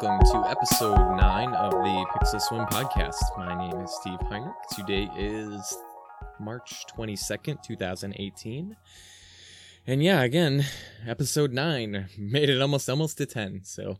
Welcome to episode 9 of the Pixel Swim podcast. My name is Steve Heinrich. Today is March 22nd, 2018. And yeah, again, episode 9 made it almost almost to 10. So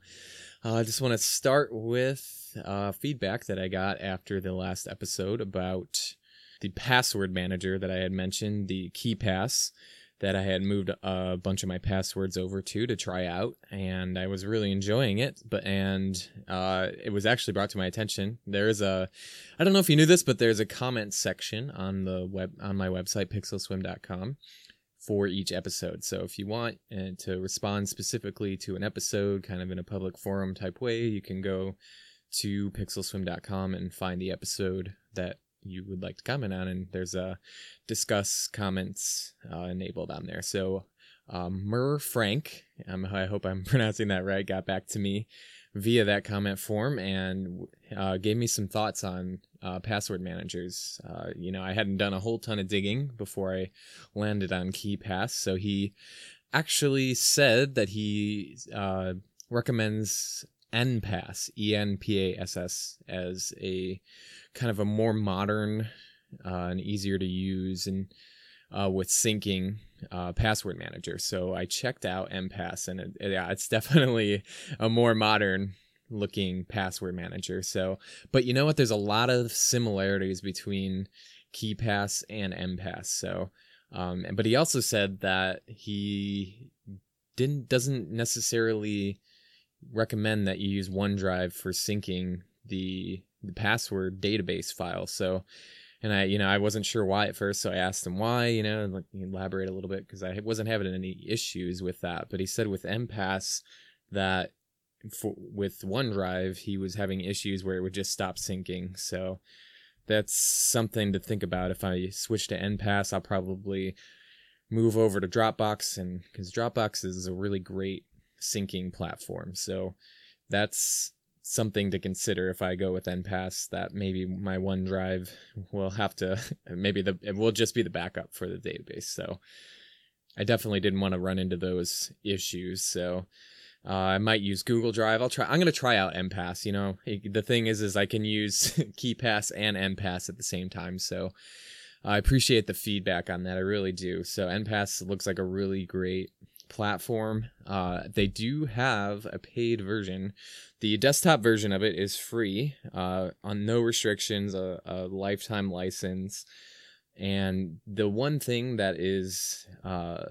uh, I just want to start with uh, feedback that I got after the last episode about the password manager that I had mentioned, the KeePass that I had moved a bunch of my passwords over to to try out, and I was really enjoying it. But and uh, it was actually brought to my attention. There's a, I don't know if you knew this, but there's a comment section on the web on my website pixelswim.com for each episode. So if you want uh, to respond specifically to an episode, kind of in a public forum type way, you can go to pixelswim.com and find the episode that you would like to comment on, and there's a Disqus comments uh, enabled on there. So um, Frank, um, I hope I'm pronouncing that right, got back to me via that comment form and uh, gave me some thoughts on uh, password managers. Uh, you know, I hadn't done a whole ton of digging before I landed on KeePass, so he actually said that he uh, recommends Enpass, E N P A S S, as a kind of a more modern uh, and easier to use and uh, with syncing uh, password manager. So I checked out Enpass, and it, yeah, it's definitely a more modern looking password manager. So, but you know what? There's a lot of similarities between KeePass and Enpass. So, um, but he also said that he didn't doesn't necessarily recommend that you use OneDrive for syncing the the password database file. So, and I, you know, I wasn't sure why at first, so I asked him why, you know, and like elaborate a little bit because I wasn't having any issues with that. But he said with Enpass that for, with OneDrive he was having issues where it would just stop syncing. So that's something to think about. If I switch to Enpass, I'll probably move over to Dropbox, and because Dropbox is a really great syncing platform. So that's something to consider if I go with Enpass that maybe my OneDrive will have to maybe the it will just be the backup for the database. So I definitely didn't want to run into those issues. So uh, I might use Google Drive. I'll try. I'm gonna try out Enpass. You know, the thing is, is I can use KeePass and Enpass at the same time. So I appreciate the feedback on that. I really do. So Enpass looks like a really great platform. Uh, they do have a paid version. The desktop version of it is free, uh, on no restrictions, a, a, lifetime license. And the one thing that is uh,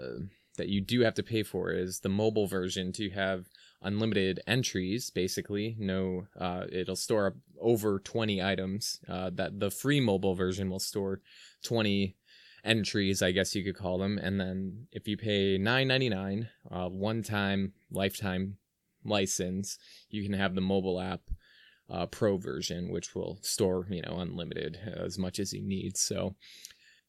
that you do have to pay for is the mobile version to have unlimited entries. Basically, no, uh, it'll store over twenty items. Uh, that the free mobile version will store twenty entries, I guess you could call them. And then if you pay nine ninety nine, uh, one time lifetime license, you can have the mobile app uh, pro version, which will store you know unlimited as much as you need. So.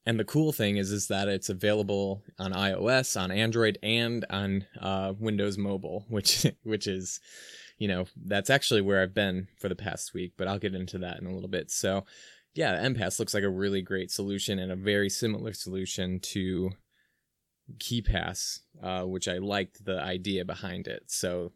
And the cool thing is, is that it's available on iOS, on Android, and on uh, Windows Mobile, which which is, you know, that's actually where I've been for the past week. But I'll get into that in a little bit. So, yeah, Enpass looks like a really great solution and a very similar solution to KeePass, uh, which I liked the idea behind it. So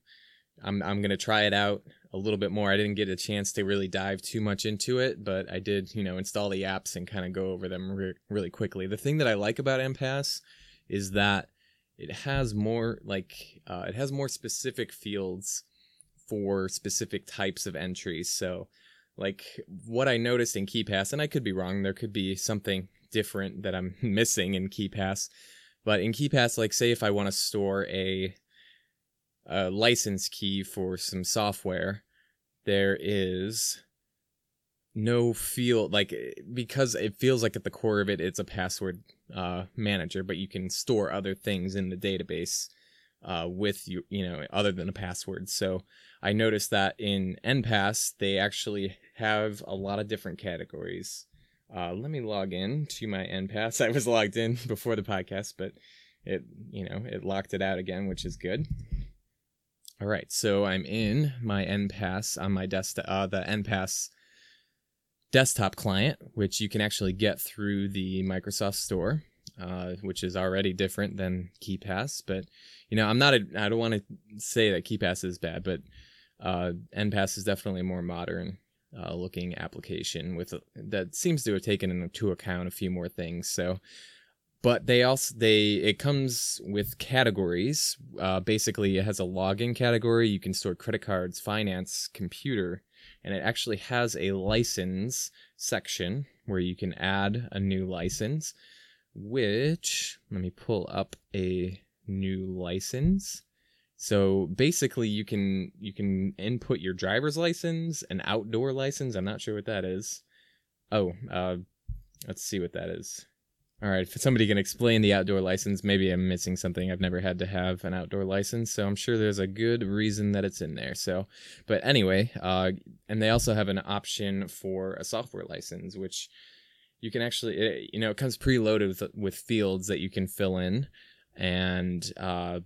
I'm I'm gonna try it out a little bit more. I didn't get a chance to really dive too much into it, but I did, you know, install the apps and kind of go over them re- really quickly. The thing that I like about Enpass is that it has more like uh, it has more specific fields for specific types of entries. So like what I noticed in KeePass, and I could be wrong, there could be something different that I'm missing in KeePass. But in KeePass, like say if I want to store a, a license key for some software, there is no feel like because it feels like at the core of it it's a password uh, manager, but you can store other things in the database uh, with you, you know, other than a password. So I noticed that in Enpass they actually have a lot of different categories. Uh, let me log in to my Enpass. I was logged in before the podcast, but it, you know, it locked it out again, which is good. All right, so I'm in my Enpass on my desktop, uh, the Enpass desktop client, which you can actually get through the Microsoft Store, uh, which is already different than KeePass. But you know, I'm not. A, I don't want to say that KeePass is bad, but uh, Enpass is definitely more modern uh, looking application with that seems to have taken into account a few more things. So, but they also they it comes with categories. Uh, basically, it has a login category. You can store credit cards, finance, computer, and it actually has a license section where you can add a new license. Which let me pull up a new license. So basically, you can you can input your driver's license, an outdoor license. I'm not sure what that is. Oh, uh, let's see what that is. All right, if somebody can explain the outdoor license, maybe I'm missing something. I've never had to have an outdoor license, so I'm sure there's a good reason that it's in there. So, but anyway, uh, and they also have an option for a software license, which you can actually, it, you know, it comes preloaded with with fields that you can fill in, and uh,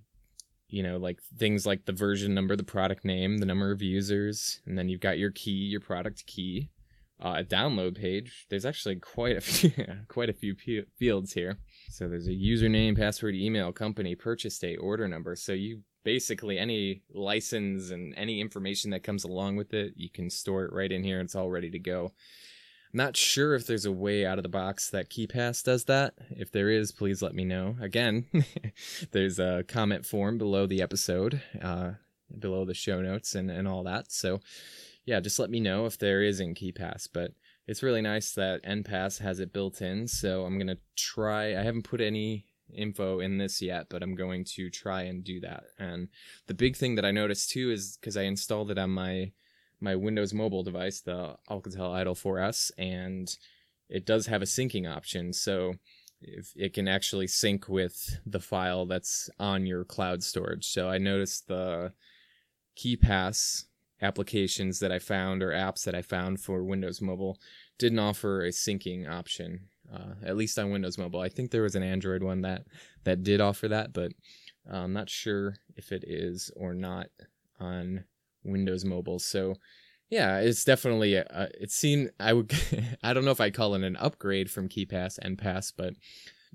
you know, like things like the version number, the product name, the number of users, and then you've got your key, your product key. Uh, a download page. There's actually quite a few, quite a few p- fields here. So there's a username, password, email, company, purchase date, order number. So you basically any license and any information that comes along with it, you can store it right in here. It's all ready to go. Not sure if there's a way out of the box that KeePass does that. If there is, please let me know. Again, there's a comment form below the episode, uh, below the show notes and, and all that. So, yeah, just let me know if there is in KeePass. But it's really nice that Enpass has it built in. So I'm going to try. I haven't put any info in this yet, but I'm going to try and do that. And the big thing that I noticed too is because I installed it on my my Windows mobile device, the Alcatel Idol 4S, and it does have a syncing option. So if it can actually sync with the file that's on your cloud storage. So I noticed the KeePass applications that I found or apps that I found for Windows Mobile didn't offer a syncing option, uh, at least on Windows Mobile. I think there was an Android one that that did offer that, but I'm not sure if it is or not on Windows Mobile. So yeah, it's definitely a, it seemed I would I don't know if I'd call it an upgrade from KeePass and Pass, but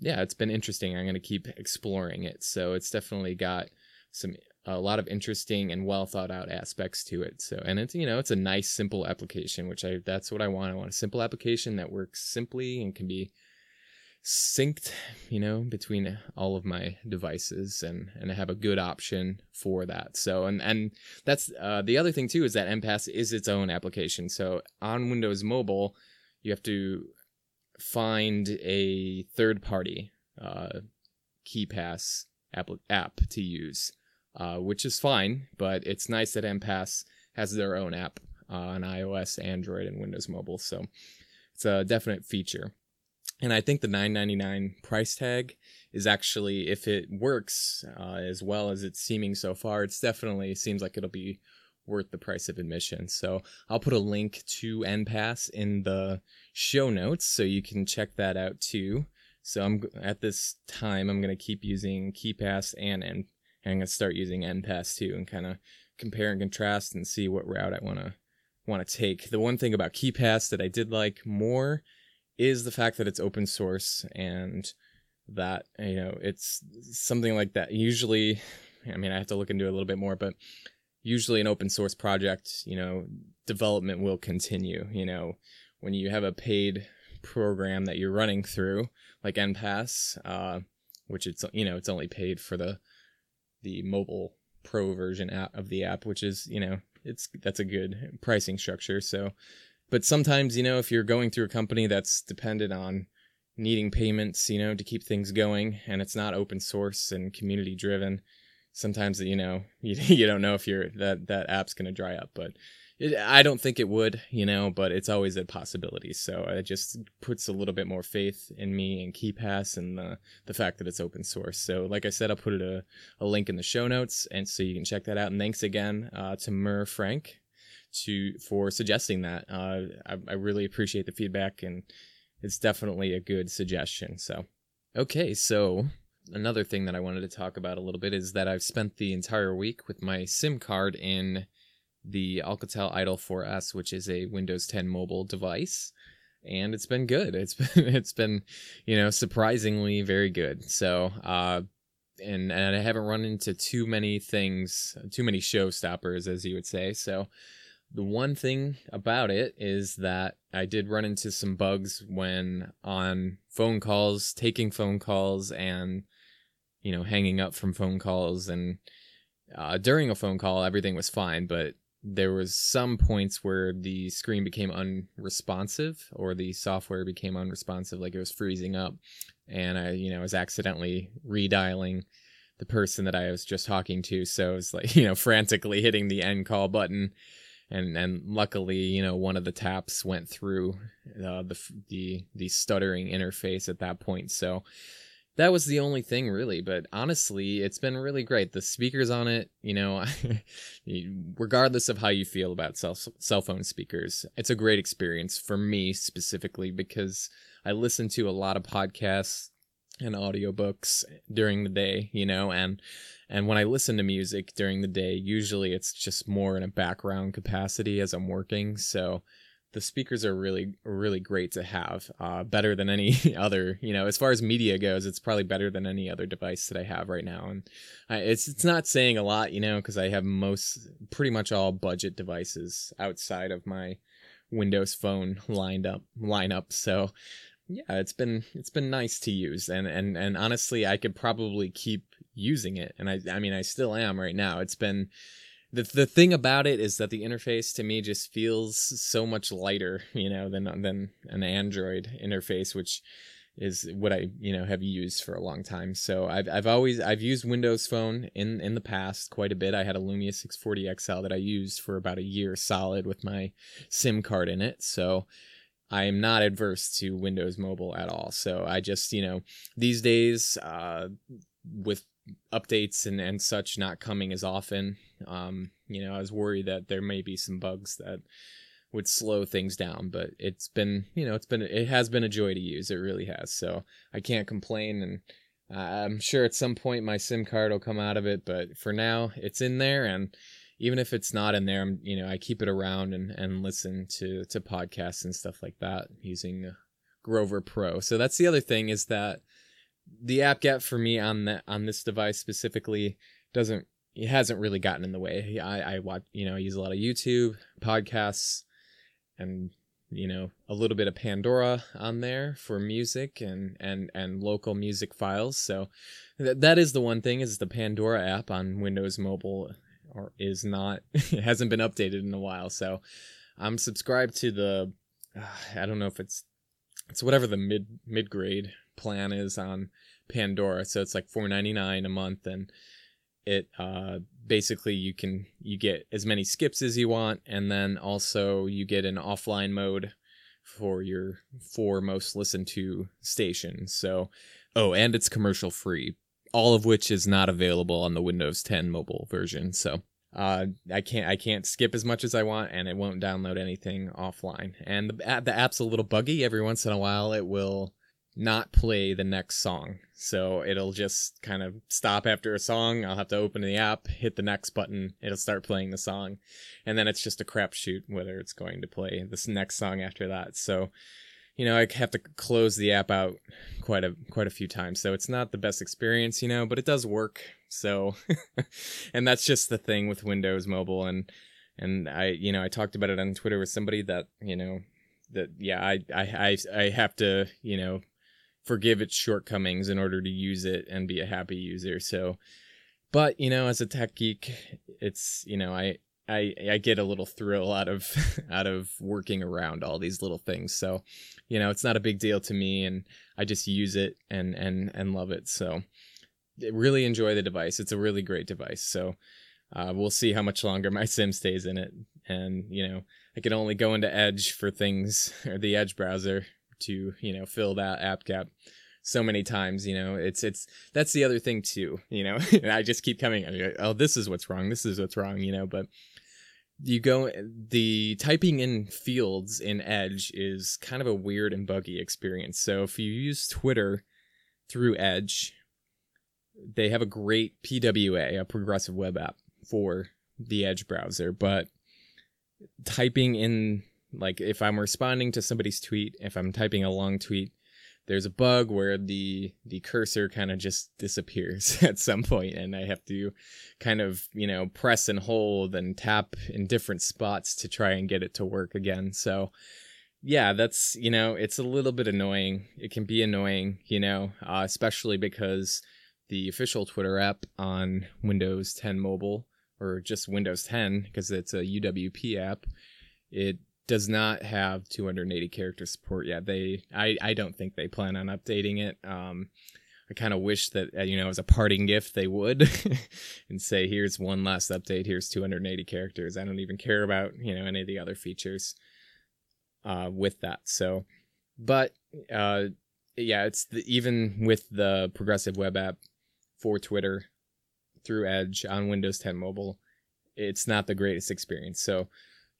yeah, it's been interesting. I'm going to keep exploring it. So it's definitely got some a lot of interesting and well thought out aspects to it. So and it's you know, it's a nice simple application, which I that's what I want. I want a simple application that works simply and can be synced, you know, between all of my devices and and I have a good option for that. So and and that's uh, the other thing too is that Enpass is its own application. So on Windows Mobile, you have to find a third party uh, KeePass app app to use, uh, which is fine, but it's nice that Enpass has their own app uh, on iOS, Android, and Windows Mobile. So it's a definite feature and I think the 9.99 price tag is actually, if it works uh, as well as it's seeming so far, it's definitely seems like it'll be worth the price of admission. So I'll put a link to Enpass in the show notes so you can check that out too. So I'm at this time I'm gonna keep using KeePass and N, and I'm gonna start using Enpass too, and kind of compare and contrast and see what route I wanna want to take. The one thing about KeePass that I did like more is the fact that it's open source and that you know it's something like that. Usually i mean i have to look into it a little bit more but usually an open source project you know development will continue you know. When you have a paid program that you're running through like Enpass uh, which it's you know it's only paid for the the mobile pro version app of the app which is you know it's that's a good pricing structure. So but sometimes, you know, if you're going through a company that's dependent on needing payments, you know, to keep things going and it's not open source and community driven, sometimes, you know, you, you don't know if you're that that app's going to dry up, but it, I don't think it would, you know, but it's always a possibility. So it just puts a little bit more faith in me and KeePass and the, the fact that it's open source. So, like I said, I'll put a, a link in the show notes, and so you can check that out. And thanks again uh, to Mur Frank to for suggesting that. Uh, I, I really appreciate the feedback, and it's definitely a good suggestion. So, okay, so another thing that I wanted to talk about a little bit is that I've spent the entire week with my SIM card in the Alcatel Idol 4S, which is a Windows 10 mobile device, and it's been good. It's been it's been you know surprisingly very good. So uh, and and I haven't run into too many things, too many showstoppers, as you would say. So the one thing about it is that I did run into some bugs when on phone calls, taking phone calls, and you know hanging up from phone calls, and uh, during a phone call everything was fine, but there was some points where the screen became unresponsive or the software became unresponsive like it was freezing up and i you know was accidentally redialing the person that i was just talking to. So it was like you know frantically hitting the end call button and and luckily you know one of the taps went through uh, the the the stuttering interface at that point. So that was the only thing really. But honestly it's been really great. The speakers on it you know regardless of how you feel about cell, cell phone speakers it's a great experience for me specifically because i listen to a lot of podcasts and audiobooks during the day you know and and when i listen to music during the day usually it's just more in a background capacity as i'm working. So the speakers are really really great to have uh, better than any other you know as far as media goes it's probably better than any other device that i have right now. And I, it's it's not saying a lot you know because i have most pretty much all budget devices outside of my windows phone lined up lineup so yeah it's been it's been nice to use and and and honestly i could probably keep using it and i i mean i still am right now it's been the the thing about it is that the interface to me just feels so much lighter, you know, than than an Android interface, which is what I you know have used for a long time. So I've I've always I've used Windows Phone in in the past quite a bit. I had a Lumia 640 XL that I used for about a year solid with my SIM card in it. So I am not adverse to Windows Mobile at all. So I just you know these days uh, with updates and, and such not coming as often. Um, you know, I was worried that there may be some bugs that would slow things down, but it's been, you know, it's been, it has been a joy to use. It really has. So I can't complain. And I'm sure at some point my SIM card will come out of it, but for now it's in there. And even if it's not in there, I'm, you know, I keep it around and, and listen to, to podcasts and stuff like that using Grover Pro. So that's the other thing is that the app gap for me on that on this device specifically doesn't it hasn't really gotten in the way. I I watch you know I use a lot of YouTube podcasts and you know a little bit of Pandora on there for music and and and local music files. So th- that is the one thing is the Pandora app on Windows Mobile or is not it hasn't been updated in a while. So I'm subscribed to the uh, I don't know if it's it's whatever the mid mid grade plan is on Pandora. So it's like four ninety nine a month, and it uh, basically you can you get as many skips as you want, and then also you get an offline mode for your four most listened to stations. So oh, and it's commercial free, all of which is not available on the Windows 10 mobile version. So uh, I can't I can't skip as much as I want, and it won't download anything offline. And the the app's a little buggy. Every once in a while, it will not play the next song. So it'll just kind of stop after a song. I'll have to open the app, hit the next button, it'll start playing the song, and then it's just a crapshoot whether it's going to play this next song after that. So you know, I have to close the app out quite a quite a few times. So it's not the best experience, you know, but it does work. So and that's just the thing with Windows Mobile and and I you know, I talked about it on Twitter with somebody that, you know, that yeah, I I I, I have to, you know, forgive its shortcomings in order to use it and be a happy user. So but, you know, as a tech geek, it's, you know, I I I get a little thrill out of out of working around all these little things. So, you know, it's not a big deal to me and I just use it and and and love it. So, really enjoy the device. It's a really great device. So, uh, we'll see how much longer my sim stays in it and, you know, I can only go into Edge for things or the Edge browser to, you know, fill that app gap so many times you know it's it's that's the other thing too you know i just keep coming oh this is what's wrong this is what's wrong you know but you go the typing in fields in edge is kind of a weird and buggy experience. So if you use twitter through edge they have a great pwa a progressive web app for the edge browser. But typing in like if i'm responding to somebody's tweet if i'm typing a long tweet there's a bug where the the cursor kind of just disappears at some point and I have to kind of, you know, press and hold and tap in different spots to try and get it to work again. So yeah, that's, you know, it's a little bit annoying. It can be annoying, you know, uh, especially because the official Twitter app on Windows 10 mobile or just Windows 10 because it's a UWP app, it does not have 280 character support yet. They, I, I don't think they plan on updating it. Um, I kind of wish that uh, you know as a parting gift they would and say here's one last update. Here's 280 characters. I don't even care about you know any of the other features uh, with that. So, but uh, yeah, it's the, even with the progressive web app for Twitter through Edge on Windows 10 mobile, it's not the greatest experience. So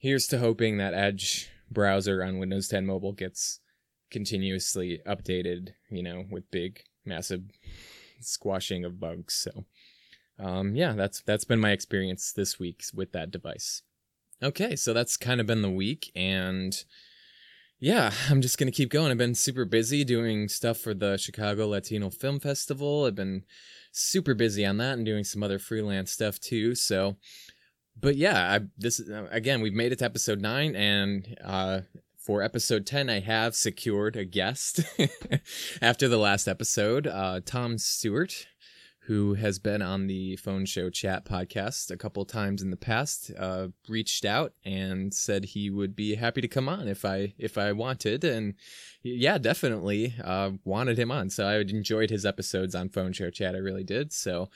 here's to hoping that Edge browser on Windows 10 mobile gets continuously updated, you know, with big, massive squashing of bugs. So, um, yeah, that's that's been my experience this week with that device. Okay, so that's kind of been the week, and yeah, I'm just gonna keep going. I've been super busy doing stuff for the Chicago Latino Film Festival. I've been super busy on that and doing some other freelance stuff too. So, but yeah, I, this again, we've made it to episode nine, and uh, for episode 10 i have secured a guest after the last episode uh, tom stewart who has been on the Phones Show Chat podcast a couple times in the past uh, reached out and said he would be happy to come on if i if i wanted. And yeah definitely uh, wanted him on. So i enjoyed his episodes on Phones Show Chat. I really did. So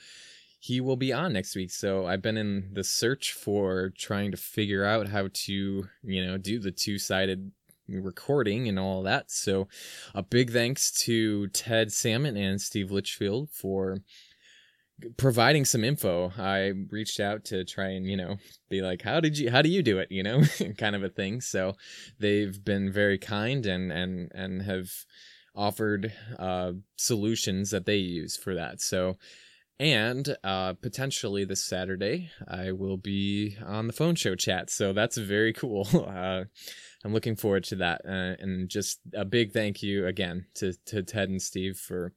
he will be on next week. So I've been in the search for trying to figure out how to, you know, do the two sided recording and all that. So, a big thanks to Ted Salmon and Steve Litchfield for providing some info. I reached out to try and, you know, be like, how did you, how do you do it? You know, kind of a thing. So they've been very kind and, and, and have offered, uh, solutions that they use for that. So, and uh, potentially this Saturday, I will be on the Phones Show Chat. So that's very cool. Uh, I'm looking forward to that. Uh, and just a big thank you again to, to Ted and Steve for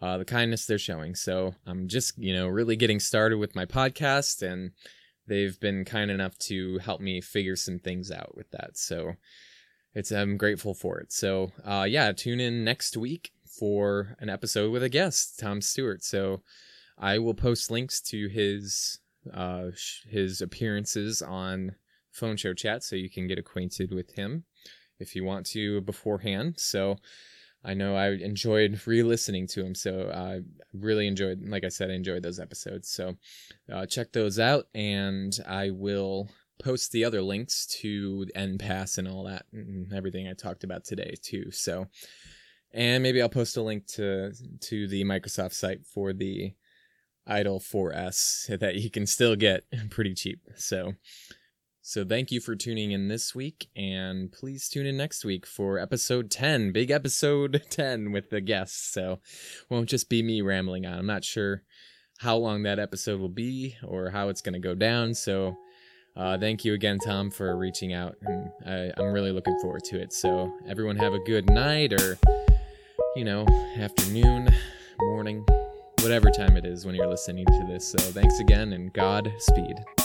uh, the kindness they're showing. So I'm just, you know, really getting started with my podcast, and they've been kind enough to help me figure some things out with that. So it's I'm grateful for it. So uh, yeah, tune in next week for an episode with a guest, Tom Stewart. So I will post links to his uh, his appearances on Phones Show Chat so you can get acquainted with him if you want to beforehand. So I know I enjoyed re-listening to him, so I really enjoyed. Like I said, I enjoyed those episodes. So uh, check those out, and I will post the other links to Enpass and all that, and everything I talked about today too. So, and maybe I'll post a link to to the Microsoft site for the Idol 4S that you can still get pretty cheap. So. So thank you for tuning in this week, and please tune in next week for episode 10, big episode 10 with the guests. So won't just be me rambling on. I'm not sure how long that episode will be or how it's going to go down. So uh, thank you again, Tom, for reaching out, and I, I'm really looking forward to it. So everyone have a good night or, you know, afternoon, morning, whatever time it is when you're listening to this. So thanks again, and Godspeed.